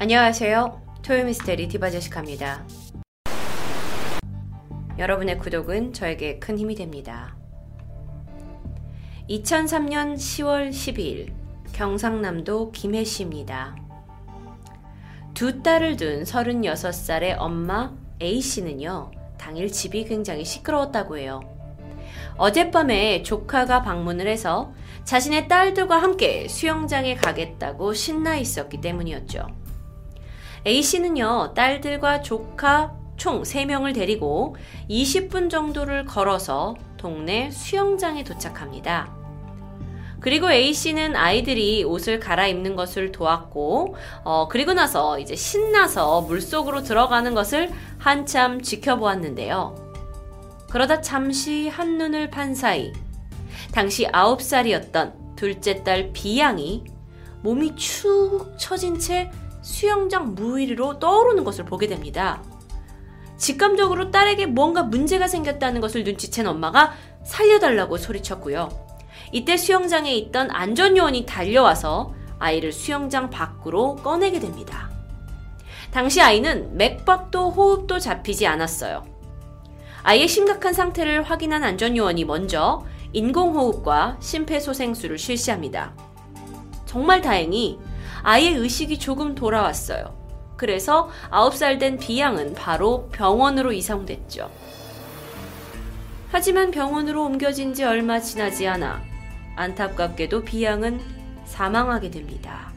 안녕하세요. 토요미스테리 디바제시카입니다. 여러분의 구독은 저에게 큰 힘이 됩니다. 2003년 10월 12일 경상남도 김해시입니다. 두 딸을 둔 36살의 엄마 A씨는요, 당일 집이 굉장히 시끄러웠다고 해요. 어젯밤에 조카가 방문을 해서 자신의 딸들과 함께 수영장에 가겠다고 신나 있었기 때문이었죠. A씨는요, 딸들과 조카 총 3명을 데리고 20분 정도를 걸어서 동네 수영장에 도착합니다. 그리고 A씨는 아이들이 옷을 갈아입는 것을 도왔고, 어, 그리고 나서 이제 신나서 물속으로 들어가는 것을 한참 지켜보았는데요. 그러다 잠시 한눈을 판 사이, 당시 9살이었던 둘째 딸 비양이 몸이 축 처진 채 수영장 무 위로 떠오르는 것을 보게 됩니다. 직감적으로 딸에게 뭔가 문제가 생겼다는 것을 눈치챈 엄마가 살려달라고 소리쳤고요. 이때 수영장에 있던 안전요원이 달려와서 아이를 수영장 밖으로 꺼내게 됩니다. 당시 아이는 맥박도 호흡도 잡히지 않았어요. 아이의 심각한 상태를 확인한 안전요원이 먼저 인공호흡과 심폐소생술을 실시합니다. 정말 다행히 아이의 의식이 조금 돌아왔어요. 그래서 9살 된 비양은 바로 병원으로 이송됐죠. 하지만 병원으로 옮겨진 지 얼마 지나지 않아 안타깝게도 비양은 사망하게 됩니다.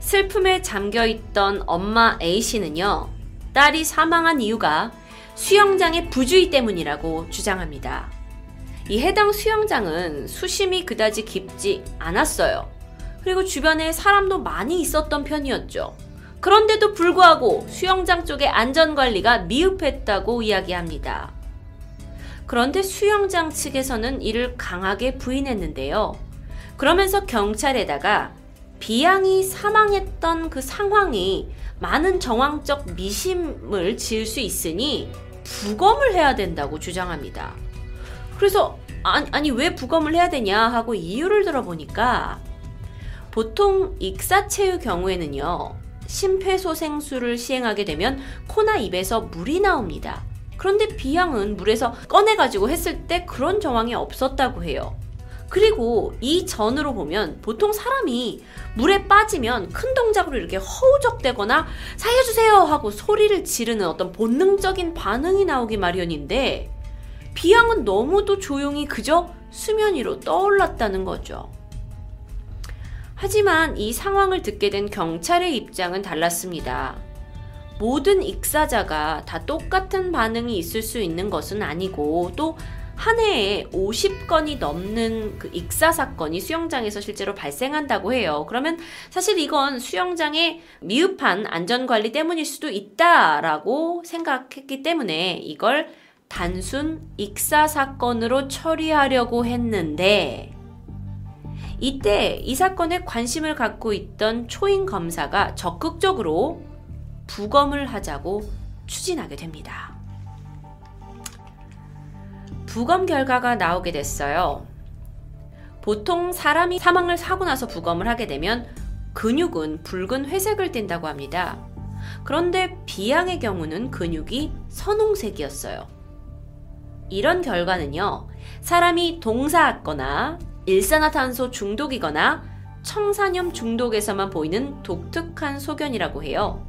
슬픔에 잠겨 있던 엄마 A씨는요, 딸이 사망한 이유가 수영장의 부주의 때문이라고 주장합니다. 이 해당 수영장은 수심이 그다지 깊지 않았어요. 그리고 주변에 사람도 많이 있었던 편이었죠. 그런데도 불구하고 수영장 쪽의 안전관리가 미흡했다고 이야기합니다. 그런데 수영장 측에서는 이를 강하게 부인했는데요. 그러면서 경찰에다가 비양이 사망했던 그 상황이 많은 정황적 미심을 지을 수 있으니 부검을 해야 된다고 주장합니다. 그래서 아니, 아니 왜 부검을 해야 되냐 하고 이유를 들어보니까 보통 익사체의 경우에는요 심폐소생술을 시행하게 되면 코나 입에서 물이 나옵니다. 그런데 비양은 물에서 꺼내가지고 했을 때 그런 정황이 없었다고 해요. 그리고 이 전으로 보면 보통 사람이 물에 빠지면 큰 동작으로 이렇게 허우적대거나 살려주세요 하고 소리를 지르는 어떤 본능적인 반응이 나오기 마련인데 비양은 너무도 조용히 그저 수면 위로 떠올랐다는 거죠. 하지만 이 상황을 듣게 된 경찰의 입장은 달랐습니다. 모든 익사자가 다 똑같은 반응이 있을 수 있는 것은 아니고 또 한 해에 50건이 넘는 그 익사 사건이 수영장에서 실제로 발생한다고 해요. 그러면 사실 이건 수영장의 미흡한 안전관리 때문일 수도 있다라고 생각했기 때문에 이걸 단순 익사 사건으로 처리하려고 했는데 이때 이 사건에 관심을 갖고 있던 초임 검사가 적극적으로 부검을 하자고 추진하게 됩니다. 부검 결과가 나오게 됐어요. 보통 사람이 사망을 사고 나서 부검을 하게 되면 근육은 붉은 회색을 띈다고 합니다. 그런데 비양의 경우는 근육이 선홍색이었어요. 이런 결과는요, 사람이 동사하거나 일산화탄소 중독이거나 청산염 중독에서만 보이는 독특한 소견이라고 해요.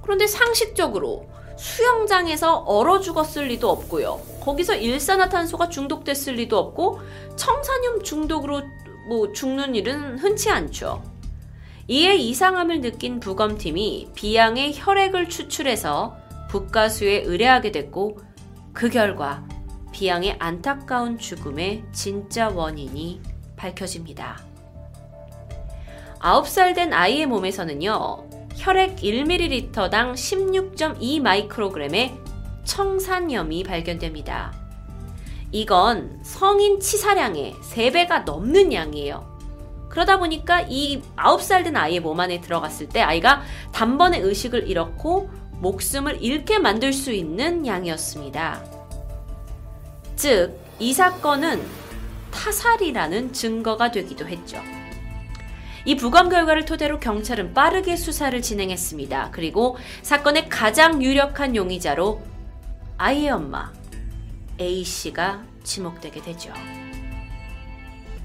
그런데 상식적으로 수영장에서 얼어 죽었을 리도 없고요. 거기서 일산화탄소가 중독됐을 리도 없고 청산염 중독으로 뭐 죽는 일은 흔치 않죠. 이에 이상함을 느낀 부검팀이 비양의 혈액을 추출해서 북가수에 의뢰하게 됐고 그 결과 비양의 안타까운 죽음의 진짜 원인이 밝혀집니다. 9살 된 아이의 몸에서는요, 혈액 1ml당 16.2 마이크로그램의 청산염이 발견됩니다. 이건 성인 치사량의 3배가 넘는 양이에요. 그러다 보니까 이 9살 된 아이의 몸 안에 들어갔을 때 아이가 단번에 의식을 잃었고 목숨을 잃게 만들 수 있는 양이었습니다. 즉, 이 사건은 타살이라는 증거가 되기도 했죠. 이 부검 결과를 토대로 경찰은 빠르게 수사를 진행했습니다. 그리고 사건의 가장 유력한 용의자로 아이의 엄마 A씨가 지목되게 되죠.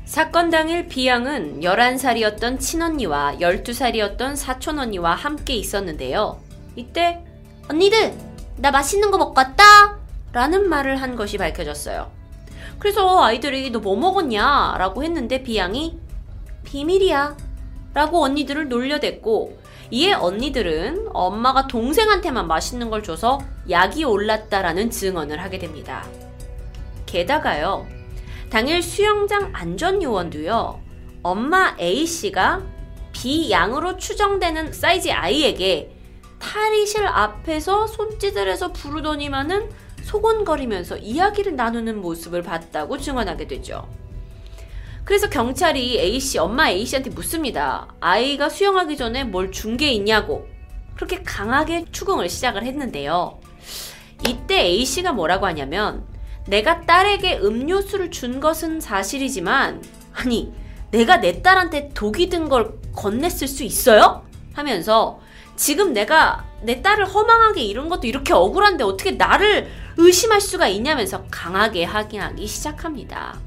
사건 당일 비양은 11살이었던 친언니와 12살이었던 사촌언니와 함께 있었는데요. 이때 언니들 나 맛있는 거 먹고 왔다 라는 말을 한 것이 밝혀졌어요. 그래서 아이들이 너 뭐 먹었냐? 라고 했는데 비양이 비밀이야. 라고 언니들을 놀려댔고, 이에 언니들은 엄마가 동생한테만 맛있는 걸 줘서 약이 올랐다라는 증언을 하게 됩니다. 게다가요, 당일 수영장 안전요원도요, 엄마 A씨가 B양으로 추정되는 사이즈 아이에게 탈의실 앞에서 손짓을 서 부르더니만은 소곤거리면서 이야기를 나누는 모습을 봤다고 증언하게 되죠. 그래서 경찰이 A씨, 엄마 A씨한테 묻습니다. 아이가 수영하기 전에 뭘 준 게 있냐고. 그렇게 강하게 추궁을 시작을 했는데요. 이때 A씨가 뭐라고 하냐면, 내가 딸에게 음료수를 준 것은 사실이지만, 아니, 내가 내 딸한테 독이 든 걸 건넸을 수 있어요? 하면서, 지금 내가 내 딸을 허망하게 이룬 것도 이렇게 억울한데 어떻게 나를 의심할 수가 있냐면서 강하게 확인하기 시작합니다.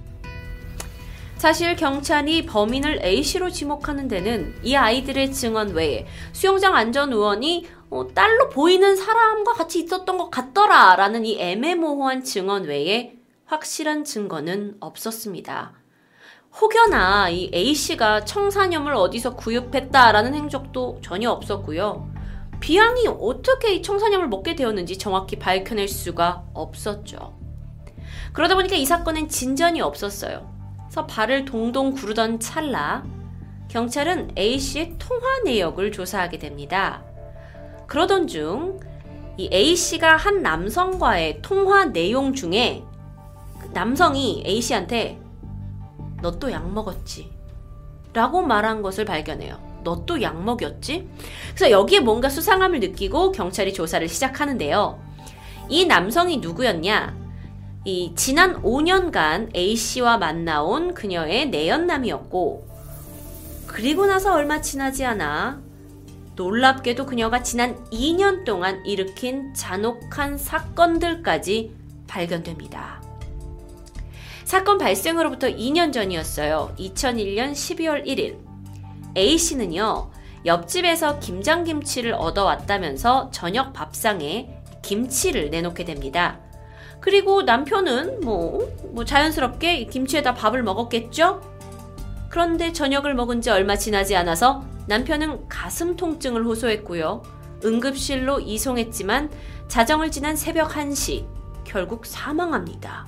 사실 경찰이 범인을 A씨로 지목하는 데는 이 아이들의 증언 외에 수영장 안전의원이 어, 딸로 보이는 사람과 같이 있었던 것 같더라 라는 이 애매모호한 증언 외에 확실한 증거는 없었습니다. 혹여나 이 A씨가 청산염을 어디서 구입했다라는 행적도 전혀 없었고요. 비양이 어떻게 이 청산염을 먹게 되었는지 정확히 밝혀낼 수가 없었죠. 그러다 보니까 이 사건엔 진전이 없었어요. 그래서 발을 동동 구르던 찰나 경찰은 A씨의 통화 내역을 조사하게 됩니다. 그러던 중 이 A씨가 한 남성과의 통화 내용 중에 그 남성이 A씨한테 너 또 약 먹었지? 라고 말한 것을 발견해요. 너 또 약 먹였지? 그래서 여기에 뭔가 수상함을 느끼고 경찰이 조사를 시작하는데요. 이 남성이 누구였냐? 이 지난 5년간 A씨와 만나온 그녀의 내연남이었고, 그리고 나서 얼마 지나지 않아 놀랍게도 그녀가 지난 2년 동안 일으킨 잔혹한 사건들까지 발견됩니다. 사건 발생으로부터 2년 전이었어요. 2001년 12월 1일. A씨는요, 옆집에서 김장김치를 얻어왔다면서 저녁 밥상에 김치를 내놓게 됩니다. 그리고 남편은 뭐, 뭐 자연스럽게 김치에다 밥을 먹었겠죠? 그런데 저녁을 먹은 지 얼마 지나지 않아서 남편은 가슴 통증을 호소했고요. 응급실로 이송했지만 자정을 지난 새벽 1시 결국 사망합니다.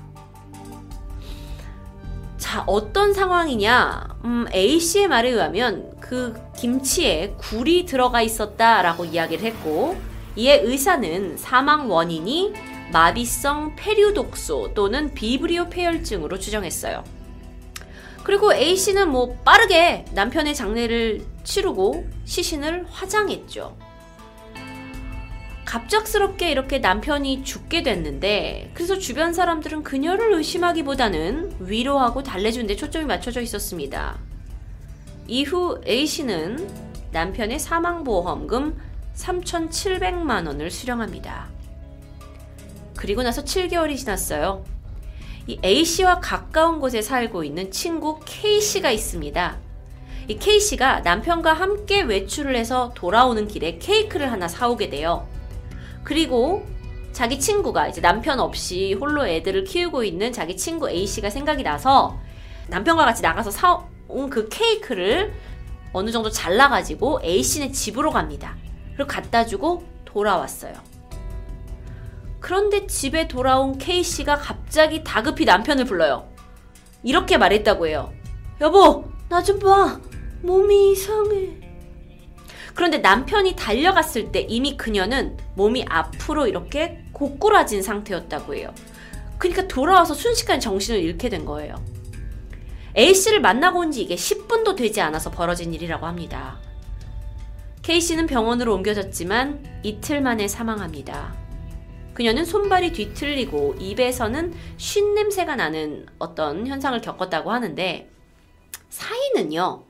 자, 어떤 상황이냐? 음, A씨의 말에 의하면 그 김치에 굴이 들어가 있었다라고 이야기를 했고, 이에 의사는 사망 원인이 마비성 폐류독소 또는 비브리오 폐혈증으로 추정했어요. 그리고 A씨는 뭐 빠르게 남편의 장례를 치르고 시신을 화장했죠. 갑작스럽게 이렇게 남편이 죽게 됐는데 그래서 주변 사람들은 그녀를 의심하기보다는 위로하고 달래준 데 초점이 맞춰져 있었습니다. 이후 A씨는 남편의 사망보험금 3,700만 원을 수령합니다. 그리고 나서 7개월이 지났어요. 이 A씨와 가까운 곳에 살고 있는 친구 K씨가 있습니다. 이 K씨가 남편과 함께 외출을 해서 돌아오는 길에 케이크를 하나 사오게 돼요. 그리고 자기 친구가 이제 남편 없이 홀로 애들을 키우고 있는 자기 친구 A씨가 생각이 나서 남편과 같이 나가서 사온 그 케이크를 어느 정도 잘라가지고 A씨네 집으로 갑니다. 그리고 갖다 주고 돌아왔어요. 그런데 집에 돌아온 K씨가 갑자기 다급히 남편을 불러요. 이렇게 말했다고 해요. 여보, 나 좀 봐. 몸이 이상해. 그런데 남편이 달려갔을 때 이미 그녀는 몸이 앞으로 이렇게 고꾸라진 상태였다고 해요. 그러니까 돌아와서 순식간에 정신을 잃게 된 거예요. A씨를 만나고 온 지 이게 10분도 되지 않아서 벌어진 일이라고 합니다. K씨는 병원으로 옮겨졌지만 이틀 만에 사망합니다. 그녀는 손발이 뒤틀리고 입에서는 쉰 냄새가 나는 어떤 현상을 겪었다고 하는데 사인은요.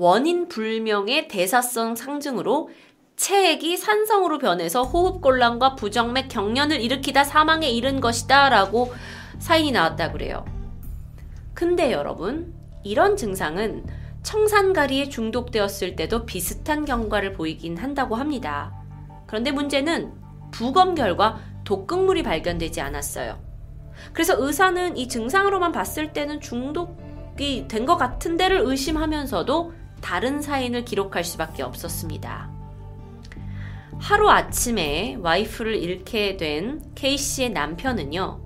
원인 불명의 대사성 상증으로 체액이 산성으로 변해서 호흡곤란과 부정맥 경련을 일으키다 사망에 이른 것이다 라고 사인이 나왔다 그래요. 근데 여러분, 이런 증상은 청산가리에 중독되었을 때도 비슷한 경과를 보이긴 한다고 합니다. 그런데 문제는 부검 결과 독극물이 발견되지 않았어요. 그래서 의사는 이 증상으로만 봤을 때는 중독이 된 것 같은 데를 의심하면서도 다른 사인을 기록할 수밖에 없었습니다. 하루 아침에 와이프를 잃게 된 K씨의 남편은요,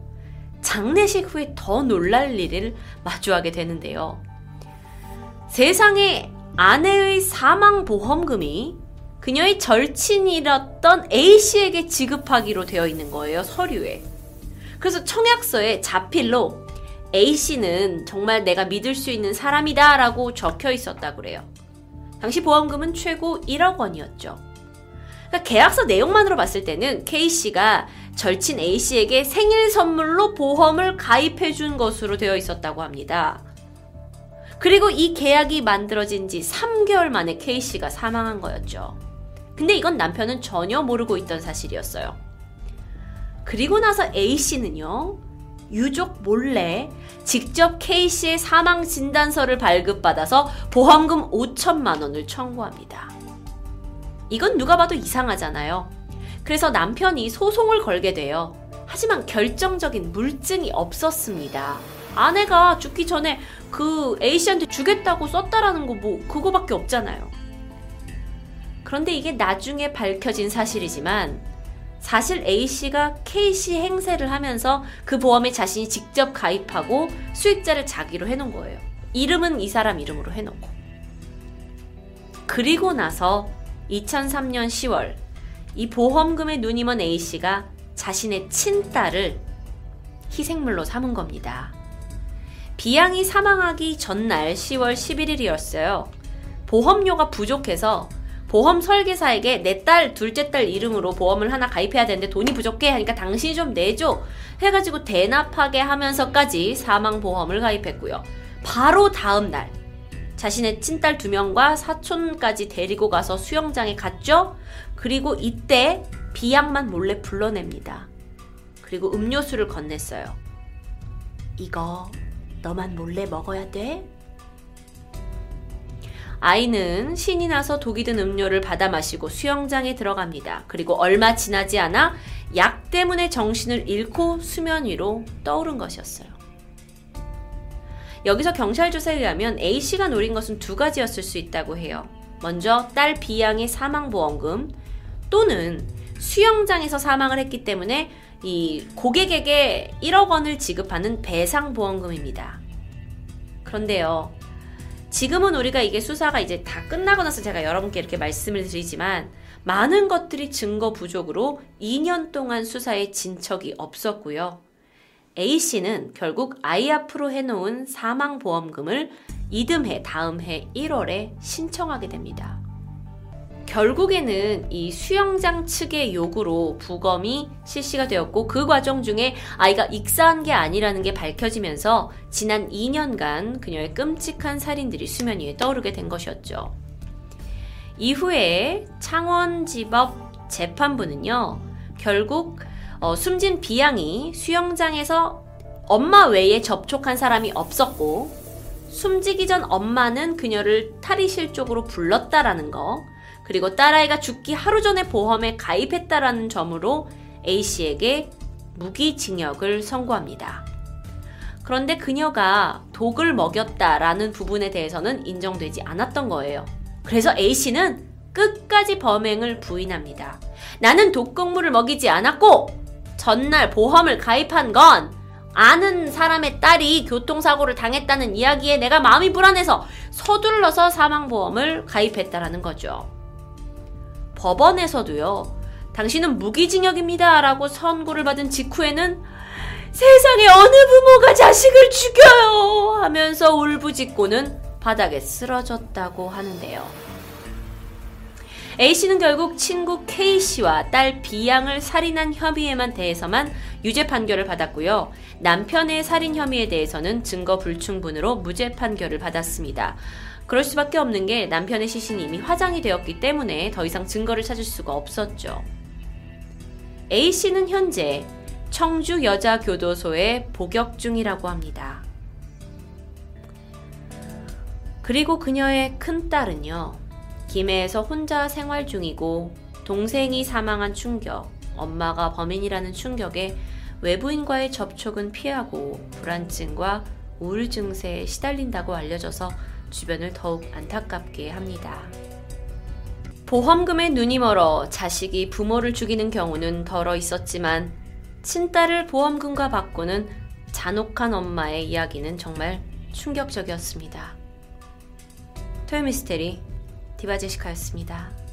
장례식 후에 더 놀랄 일을 마주하게 되는데요. 세상에 아내의 사망 보험금이 그녀의 절친이었던 A씨에게 지급하기로 되어 있는 거예요, 서류에. 그래서 청약서에 자필로 A씨는 정말 내가 믿을 수 있는 사람이다 라고 적혀 있었다 그래요. 당시 보험금은 최고 1억 원이었죠. 그러니까 계약서 내용만으로 봤을 때는 K씨가 절친 A씨에게 생일 선물로 보험을 가입해 준 것으로 되어 있었다고 합니다. 그리고 이 계약이 만들어진 지 3개월 만에 K씨가 사망한 거였죠. 근데 이건 남편은 전혀 모르고 있던 사실이었어요. 그리고 나서 A씨는요, 유족 몰래 직접 K씨의 사망 진단서를 발급받아서 보험금 5천만 원을 청구합니다. 이건 누가 봐도 이상하잖아요. 그래서 남편이 소송을 걸게 돼요. 하지만 결정적인 물증이 없었습니다. 아내가 죽기 전에 그 A씨한테 주겠다고 썼다라는 거 뭐 그거밖에 없잖아요. 그런데 이게 나중에 밝혀진 사실이지만 사실 A씨가 K씨 행세를 하면서 그 보험에 자신이 직접 가입하고 수익자를 자기로 해놓은 거예요. 이름은 이 사람 이름으로 해놓고. 그리고 나서 2003년 10월 이 눈이 먼 A씨가 자신의 친딸을 희생물로 삼은 겁니다. 비양이 사망하기 전날 10월 11일이었어요. 보험료가 부족해서 보험 설계사에게 내 딸, 둘째 딸 이름으로 보험을 하나 가입해야 되는데 돈이 부족해 하니까 당신이 좀 내줘 해가지고 대납하게 하면서까지 사망보험을 가입했고요. 바로 다음 날 자신의 친딸 두 명과 사촌까지 데리고 가서 수영장에 갔죠. 그리고 이때 비양만 몰래 불러냅니다. 그리고 음료수를 건넸어요. 이거 너만 몰래 먹어야 돼? 아이는 신이 나서 독이 든 음료를 받아 마시고 수영장에 들어갑니다. 그리고 얼마 지나지 않아 약 때문에 정신을 잃고 수면 위로 떠오른 것이었어요. 여기서 경찰 조사에 의하면 A씨가 노린 것은 두 가지였을 수 있다고 해요. 먼저 딸 B양의 사망보험금 또는 수영장에서 사망을 했기 때문에 이 고객에게 1억 원을 지급하는 배상보험금입니다. 그런데요. 지금은 우리가 이게 수사가 이제 다 끝나고 나서 제가 여러분께 이렇게 말씀을 드리지만 많은 것들이 증거 부족으로 2년 동안 수사에 진척이 없었고요. A씨는 결국 아이 앞으로 해놓은 사망보험금을 이듬해 다음 해 1월에 신청하게 됩니다. 결국에는 이 수영장 측의 요구로 부검이 실시가 되었고 그 과정 중에 아이가 익사한 게 아니라는 게 밝혀지면서 지난 2년간 그녀의 끔찍한 살인들이 수면 위에 떠오르게 된 것이었죠. 이후에 창원지법 재판부는요, 결국 어, 숨진 비양이 수영장에서 엄마 외에 접촉한 사람이 없었고 숨지기 전 엄마는 그녀를 탈의실 쪽으로 불렀다라는 거 그리고 딸아이가 죽기 하루 전에 보험에 가입했다라는 점으로 A씨에게 무기징역을 선고합니다. 그런데 그녀가 독을 먹였다라는 부분에 대해서는 인정되지 않았던 거예요. 그래서 A씨는 끝까지 범행을 부인합니다. 나는 독극물을 먹이지 않았고 전날 보험을 가입한 건 아는 사람의 딸이 교통사고를 당했다는 이야기에 내가 마음이 불안해서 서둘러서 사망보험을 가입했다라는 거죠. 법원에서도요, 당신은 무기징역입니다. 라고 선고를 받은 직후에는 세상에 어느 부모가 자식을 죽여요! 하면서 울부짖고는 바닥에 쓰러졌다고 하는데요. A씨는 결국 친구 K씨와 딸 B양을 살인한 혐의에만 대해서만 유죄 판결을 받았고요. 남편의 살인 혐의에 대해서는 증거 불충분으로 무죄 판결을 받았습니다. 그럴 수밖에 없는 게 남편의 시신이 이미 화장이 되었기 때문에 더 이상 증거를 찾을 수가 없었죠. A씨는 현재 청주 여자교도소에 복역 중이라고 합니다. 그리고 그녀의 큰딸은요, 김해에서 혼자 생활 중이고 동생이 사망한 충격, 엄마가 범인이라는 충격에 외부인과의 접촉은 피하고 불안증과 우울 증세에 시달린다고 알려져서 주변을 더욱 안타깝게 합니다. 보험금에 눈이 멀어 자식이 부모를 죽이는 경우는 덜어 있었지만 친딸을 보험금과 바꾸는 잔혹한 엄마의 이야기는 정말 충격적이었습니다. 토요미스테리 디바제시카였습니다.